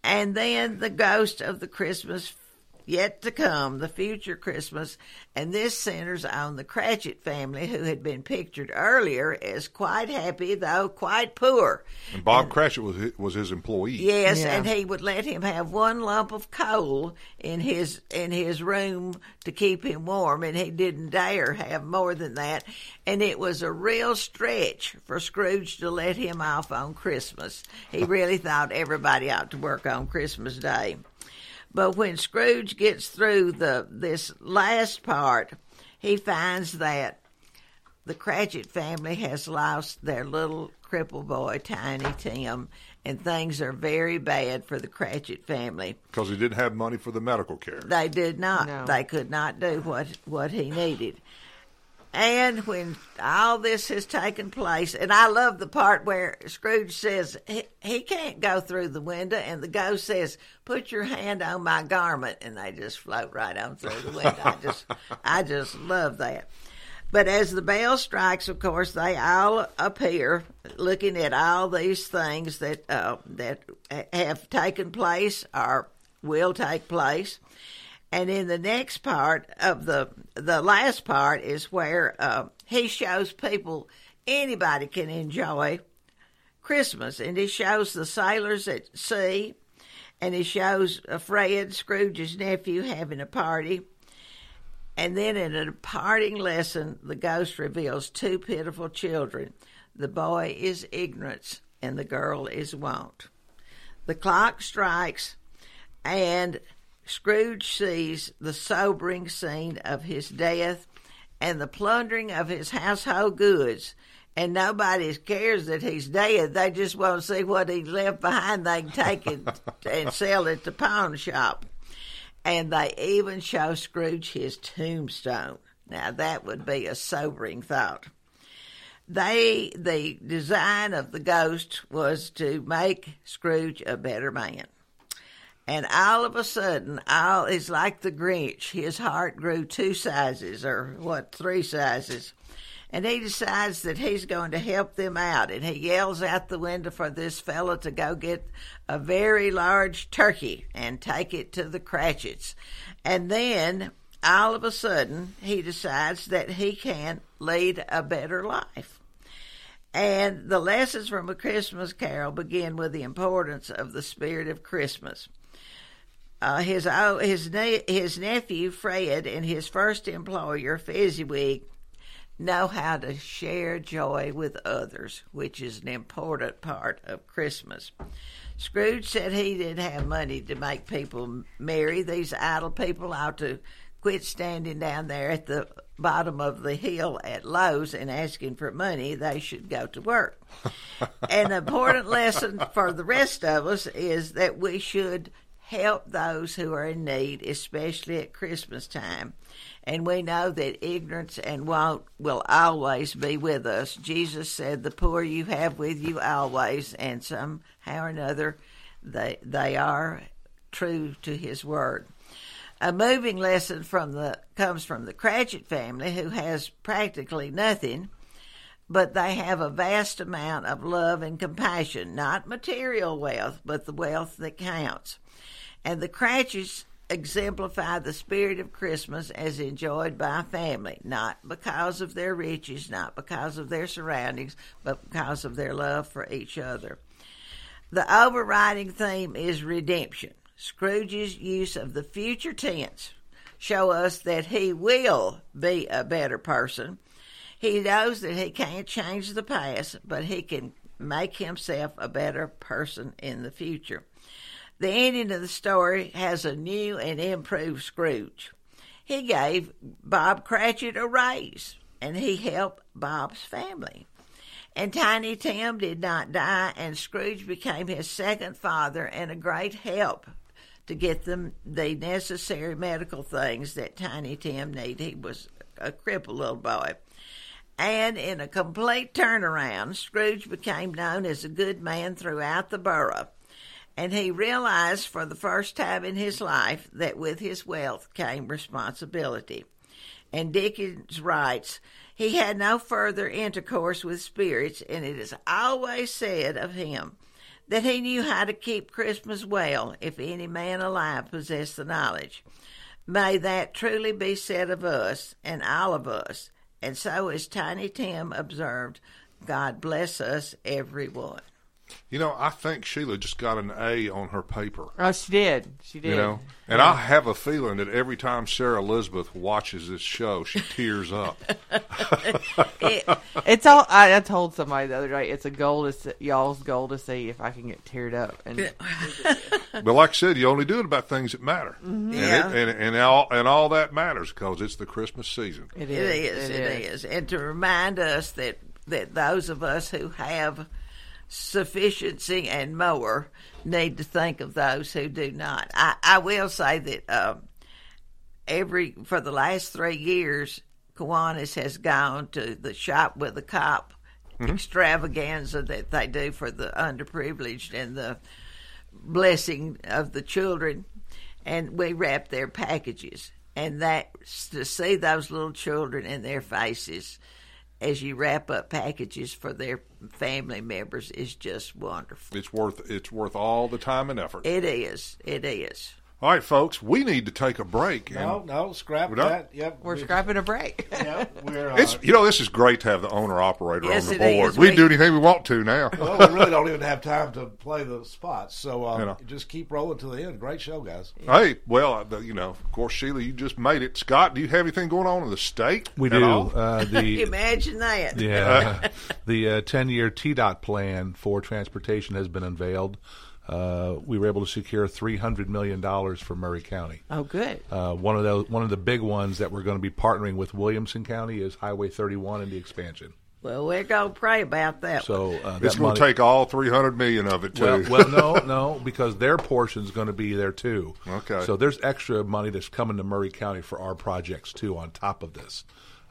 and then the ghost of the Christmas yet to come, the future Christmas, and this centers on the Cratchit family, who had been pictured earlier as quite happy though quite poor. And Bob Cratchit was his, was his employee. Yes, and he would let him have one lump of coal in his in his room to keep him warm, and he didn't dare have more than that. And it was a real stretch for Scrooge to let him off on Christmas. He really thought everybody ought to work on Christmas Day. But when Scrooge gets through the this last part, he finds that the Cratchit family has lost their little cripple boy, Tiny Tim, and things are very bad for the Cratchit family. Because he didn't have money for the medical care. They did not. No. They could not do what what he needed. And when all this has taken place, and I love the part where Scrooge says he, he can't go through the window, and the ghost says, "Put your hand on my garment," and they just float right on through the window. I just, I just love that. But as the bell strikes, of course, they all appear, looking at all these things that uh, that have taken place or will take place. And in the next part of the the last part is where uh, he shows people anybody can enjoy Christmas, and he shows the sailors at sea, and he shows uh, Fred, Scrooge's nephew, having a party. And then in a parting lesson, the ghost reveals two pitiful children. The boy is ignorance, and the girl is want. The clock strikes, and Scrooge sees the sobering scene of his death and the plundering of his household goods. And nobody cares that he's dead. They just want to see what he left behind. They can take it [laughs] and sell it to pawn shop. And they even show Scrooge his tombstone. Now that would be a sobering thought. They the design of the ghost was to make Scrooge a better man. And all of a sudden, all is like the Grinch. His heart grew two sizes, or what, three sizes. And he decides that he's going to help them out. And he yells out the window for this fellow to go get a very large turkey and take it to the Cratchits. And then, all of a sudden, he decides that he can lead a better life. And the lessons from A Christmas Carol begin with the importance of the spirit of Christmas. Uh, his oh, his ne- his nephew Fred and his first employer Fezziwig know how to share joy with others, which is an important part of Christmas. Scrooge said he didn't have money to make people merry. These idle people ought to quit standing down there at the bottom of the hill at Lowe's and asking for money. They should go to work. [laughs] An important lesson for the rest of us is that we should help those who are in need, especially at Christmas time. And we know that ignorance and want will always be with us. Jesus said, The poor you have with you always, and somehow or another they, they are true to his word. A moving lesson from the comes from the Cratchit family, who has practically nothing, but they have a vast amount of love and compassion, not material wealth, but the wealth that counts. And the Cratchits exemplify the spirit of Christmas as enjoyed by a family, not because of their riches, not because of their surroundings, but because of their love for each other. The overriding theme is redemption. Scrooge's use of the future tense show us that he will be a better person. He knows that he can't change the past, but he can make himself a better person in the future. The ending of the story has a new and improved Scrooge. He gave Bob Cratchit a raise, and he helped Bob's family. And Tiny Tim did not die, and Scrooge became his second father and a great help to get them the necessary medical things that Tiny Tim needed. He was a crippled little boy. And in a complete turnaround, Scrooge became known as a good man throughout the borough and he realized for the first time in his life that with his wealth came responsibility. And Dickens writes, he had no further intercourse with spirits, and it is always said of him that he knew how to keep Christmas well if any man alive possessed the knowledge. May that truly be said of us and all of us. And so, as Tiny Tim observed, God bless us, everyone. You know, I think Sheila just got an A on her paper. Oh, she did. She did. You know, and yeah. I have a feeling that every time Sarah Elizabeth watches this show, she [laughs] tears up. [laughs] it, it's all. I, I, told somebody the other day, it's a goal to see, y'all's goal to see if I can get teared up. And [laughs] but like I said, you only do it about things that matter. Mm-hmm. Yeah. And, it, and, and all and all that matters because it's the Christmas season. It is. It is. It, it is. is. And to remind us that that those of us who have sufficiency and more need to think of those who do not. I, I will say that uh, every for the last three years, Kiwanis has gone to the shop with a cop mm-hmm. extravaganza that they do for the underprivileged and the blessing of the children, and we wrap their packages. And that to see those little children in their faces as you wrap up packages for their family members is just wonderful. It's worth it's worth all the time and effort. It is. It is. All right, folks, we need to take a break. No, and- no, scrap We don't? that. Yep, We're we- scrapping a break. [laughs] Yep, we're. Uh, It's you know this is great to have the owner operator Yes, on the board. We We- can do anything we want to now. [laughs] well, we really don't even have time to play the spots, so uh, You know. just keep rolling to the end. Great show, guys. Hey, well, uh, the- you know, of course, Sheila, you just made it. Scott, do you have anything going on in the state? We at do. all? Uh, [laughs] the Imagine that. Yeah, the uh, ten-year TDOT plan for transportation has been unveiled. Uh, we were able to secure three hundred million dollars for Maury County. Oh, good. Uh, one of those, one of the big ones that we're going to be partnering with Williamson County is Highway 31 and the expansion. Well, we're going to pray about that. So one. uh, It's going to money- take all three hundred million of it too. Well, well, no, [laughs] no, because their portion's going to be there too. Okay. So there's extra money that's coming to Maury County for our projects too. On top of this,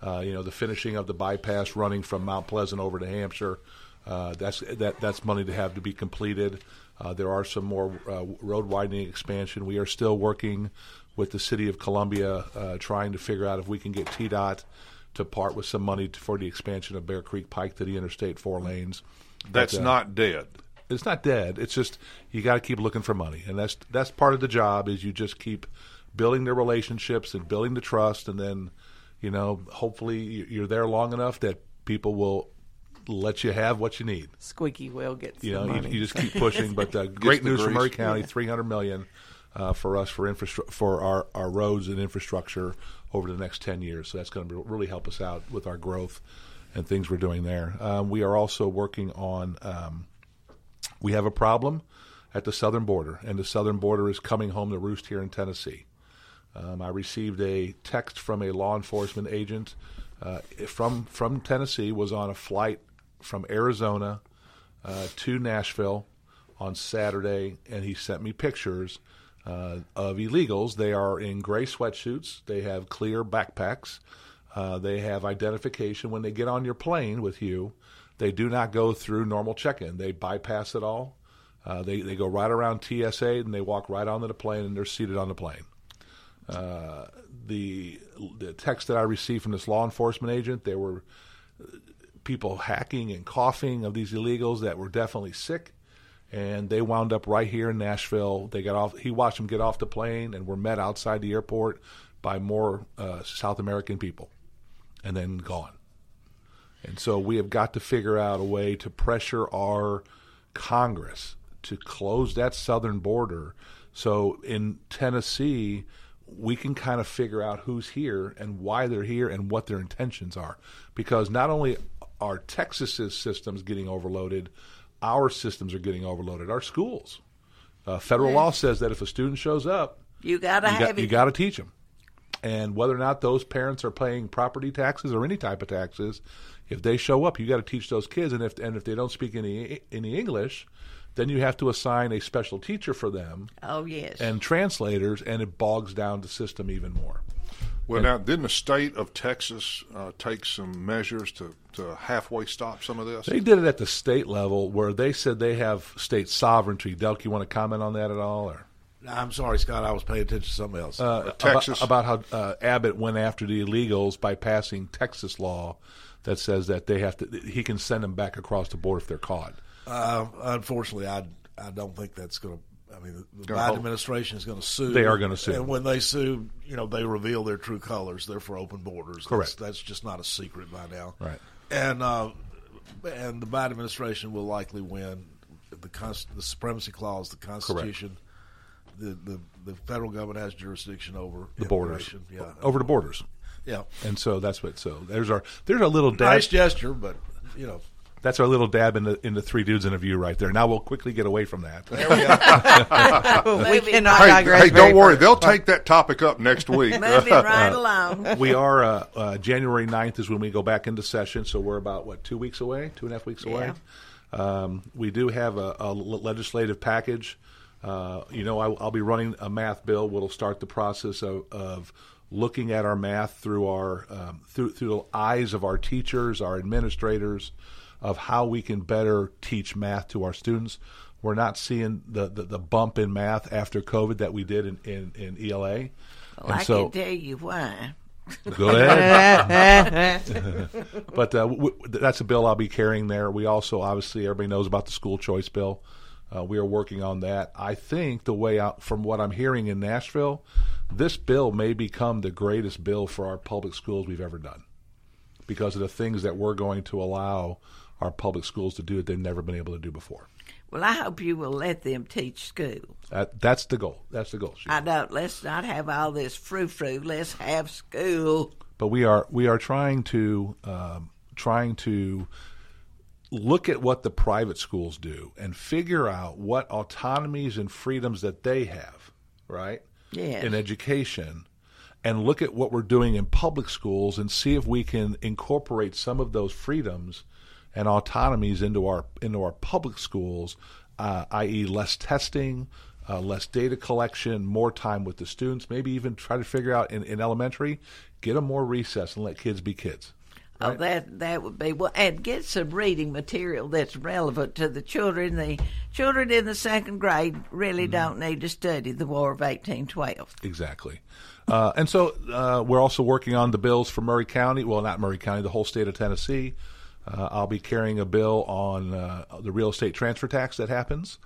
uh, you know, the finishing of the bypass running from Mount Pleasant over to Hampshire. Uh, that's that that's money to have to be completed. Uh, there are some more uh, road widening expansion. We are still working with the city of Columbia, uh, trying to figure out if we can get TDOT to part with some money to, for the expansion of Bear Creek Pike to the interstate four lanes. That's But, not dead. it's not dead. It's just you got to keep looking for money, and that's that's part of the job. Is you just keep building the relationships and building the trust, and then you know hopefully you're there long enough that people will let you have what you need. Squeaky wheel gets You the know, you, money. you just keep pushing. But uh, [laughs] great news for grease. Maury County: Yeah. three hundred million uh, for us for infrastru- for our, our roads and infrastructure over the next ten years. So that's going to really help us out with our growth and things we're doing there. Um, we are also working on. Um, we have a problem at the southern border, and the southern border is coming home to roost here in Tennessee. Um, I received a text from a law enforcement agent uh, from from Tennessee. Was on a flight from Arizona uh, to Nashville on Saturday, and he sent me pictures uh, of illegals. They are in gray sweatsuits. They have clear backpacks. Uh, they have identification. When they get on your plane with you, they do not go through normal check-in. They bypass it all. Uh, they they go right around TSA and they walk right onto the plane and they're seated on the plane. Uh, the the text that I received from this law enforcement agent, they were people hacking and coughing of these illegals that were definitely sick, and they wound up right here in Nashville. They got off. He watched them get off the plane and were met outside the airport by more uh, South American people, and then gone. And so we have got to figure out a way to pressure our Congress to close that southern border. So in Tennessee, we can kind of figure out who's here and why they're here and what their intentions are. Because not only are Texas's systems getting overloaded, our systems are getting overloaded. Our schools. Uh, federal law says that if a student shows up, You gotta you have got, you got to teach them. And whether or not those parents are paying property taxes or any type of taxes, if they show up, you got to teach those kids. And if and if they don't speak any any English, then you have to assign a special teacher for them Oh yes. and translators, and it bogs down the system even more. Well, And- now didn't the state of Texas uh, take some measures to, to halfway stop some of this? They did it at the state level where they said they have state sovereignty. Delk, you want to comment on that at all? Or I'm sorry, Scott. I was paying attention to something else. uh, about, about how uh, Abbott went after the illegals by passing Texas law that says that they have to he can send them back across the border if they're caught. Uh, unfortunately, I I don't think that's going to. I mean, the, the Biden administration is going to sue. They are gonna sue. and when they sue, you know, they reveal their true colors. They're for open borders. Correct. That's, that's just not a secret by now. Right. And uh, and the Biden administration will likely win. The const- the supremacy clause, the Constitution, the, the the federal government has jurisdiction over The borders. Yeah, over the borders. Yeah. and so that's what. So there's our there's our little dab. Nice gesture, but you know. That's our little dab in the in the three dudes interview right there. Now we'll quickly get away from that. There we go. [laughs] We cannot hey, digress hey, very don't worry. far. They'll take that topic up next week. Moving right [laughs] along. we are uh, uh, January 9th is when we go back into session, so we're about what two weeks away, two and a half weeks away. Um, we do have a, a legislative package. Uh, you know, I, I'll be running a math bill. We'll start the process of, of looking at our math through our um, through through the eyes of our teachers, our administrators, of how we can better teach math to our students. We're not seeing the, the, the bump in math after COVID that we did in, in, in ELA. Well, And I so- can tell you why. Go ahead. [laughs] but uh, w- that's a bill I'll be carrying there. We also, obviously, everybody knows about the school choice bill. Uh, we are working on that. I think the way out from what I'm hearing in Nashville, this bill may become the greatest bill for our public schools we've ever done because of the things that we're going to allow our public schools to do that they've never been able to do before. Well, I hope you will let them teach school. That, that's the goal. That's the goal. I don't. Let's not have all this frou frou. Let's have school. But we are we are trying to um, trying to look at what the private schools do and figure out what autonomies and freedoms that they have, right? Yes. In education and look at what we're doing in public schools and see if we can incorporate some of those freedoms and autonomies into our into our public schools, uh, i.e., less testing, uh, less data collection, more time with the students. Maybe even try to figure out in, in elementary, get them more recess and let kids be kids. Oh, that that would be well, and get some reading material that's relevant to the children. The children in the second grade really Mm-hmm. don't need to study the War of eighteen twelve. Exactly. Uh, and so uh, we're also working on the bills for Maury County. Well, not Maury County, the whole state of Tennessee. Uh, I'll be carrying a bill on uh, the real estate transfer tax that happens,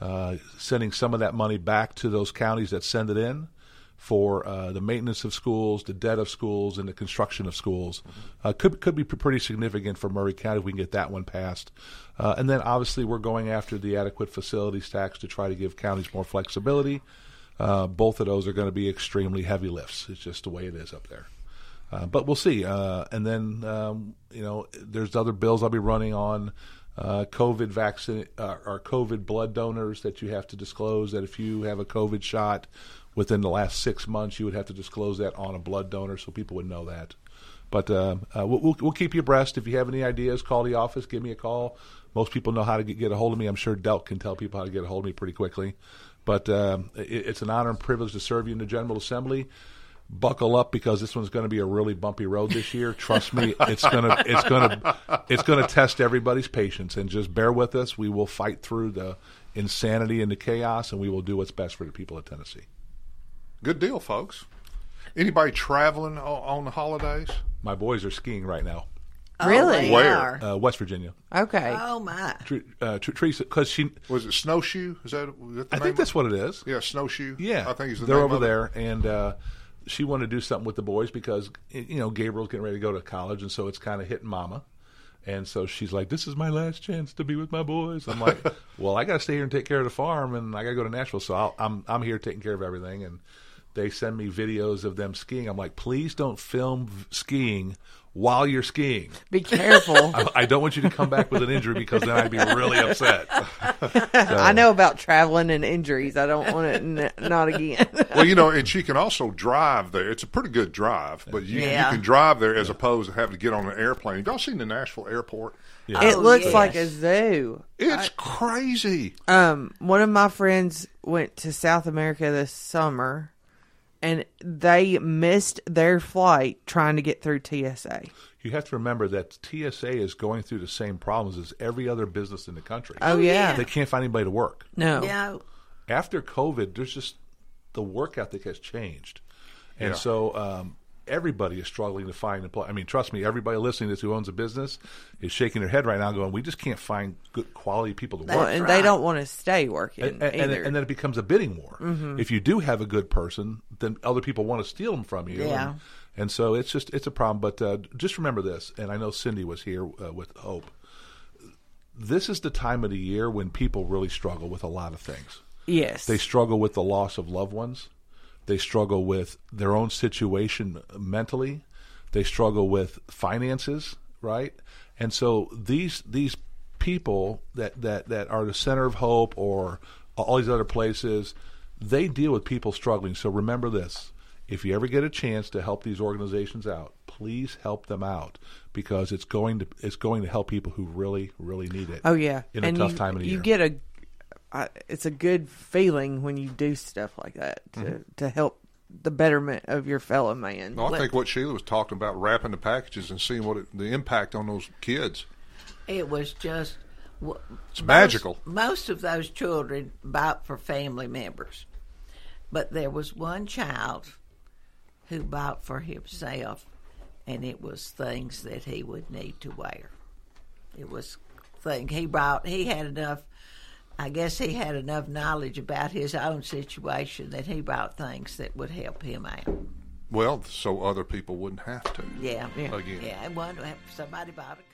uh, sending some of that money back to those counties that send it in for uh, the maintenance of schools, the debt of schools, and the construction of schools. Uh, could could be pretty significant for Maury County if we can get that one passed. Uh, and then obviously we're going after the adequate facilities tax to try to give counties more flexibility. Both of those are going to be extremely heavy lifts. It's just the way it is up there. Uh, but we'll see. Uh, and then, um, you know, there's other bills I'll be running on uh, COVID vaccine uh, or COVID blood donors that you have to disclose that if you have a COVID shot within the last six months, you would have to disclose that on a blood donor so people would know that. But uh, uh, we'll, we'll, keep you abreast. If you have any ideas, call the office, give me a call. Most people know how to get, get a hold of me. I'm sure Delk can tell people how to get a hold of me pretty quickly. But um, it, it's an honor and privilege to serve you in the General Assembly buckle up because this one's going to be a really bumpy road this year. Trust me, it's gonna it's gonna it's gonna test everybody's patience and just bear with us. We will fight through the insanity and the chaos, and we will do what's best for the people of Tennessee. Good deal, folks. Anybody traveling on the holidays? My boys are skiing right now. Really? Where? Uh, West Virginia. Okay. Oh my! Tr- uh, Tr- Teresa, because she was it snowshoe? Is that? That the I name think that's it? what it is. Yeah, snowshoe. Yeah, I think it's the they're name over of it. there, and uh, she wanted to do something with the boys because you know Gabriel's getting ready to go to college, and so it's kind of hitting Mama. And so she's like, "This is my last chance to be with my boys." I'm like, [laughs] "Well, I got to stay here and take care of the farm, and I got to go to Nashville, so I'll, I'm I'm here taking care of everything." And they send me videos of them skiing. I'm like, "Please don't film skiing while you're skiing. Be careful. [laughs] I, I don't want you to come back with an injury because then I'd be really upset." [laughs] I know about traveling and injuries. I don't want it n- not again. well, you know, and she can also drive there. It's a pretty good drive, but you, Yeah. you can drive there as opposed to having to get on an airplane. Y'all seen the Nashville airport? It looks like a zoo. It's crazy. Um, one of my friends went to South America this summer, and they missed their flight trying to get through TSA. You have to remember that TSA is going through the same problems as every other business in the country. Oh, yeah. They can't find anybody to work. No. Yeah. After COVID, there's just the work ethic has changed. And Yeah. so um, everybody is struggling to find employment. I mean, trust me, everybody listening to this who owns a business is shaking their head right now going, we just can't find good quality people to work. And they don't want to stay working and, and, either. and then it becomes a bidding war. Mhm. If you do have a good person, then other people want to steal them from you. Yeah. And, and so it's just it's a problem. But uh, just remember this, and I know Cindy was here uh, with Hope. This is the time of the year when people really struggle with a lot of things. Yes. They struggle with the loss of loved ones. They struggle with their own situation mentally. They struggle with finances, right? And so these these people that, that, that are the center of hope or all these other places, they deal with people struggling. So remember this. If you ever get a chance to help these organizations out, please help them out because it's going to it's going to help people who really really need it. oh yeah, in and a tough you, time of the you year. get a. I it's a good feeling when you do stuff like that to Mhm. to help the betterment of your fellow man. No, I think what Sheila was talking about, wrapping the packages and seeing what it, the impact on those kids. It was just. It's most- magical. Most of those children bought for family members, but there was one child who bought for himself, and it was things that he would need to wear. It was thing he bought. He had enough I guess he had enough knowledge about his own situation that he bought things that would help him out. Well, so other people wouldn't have to. Yeah, yeah, Again. yeah. One, somebody bought a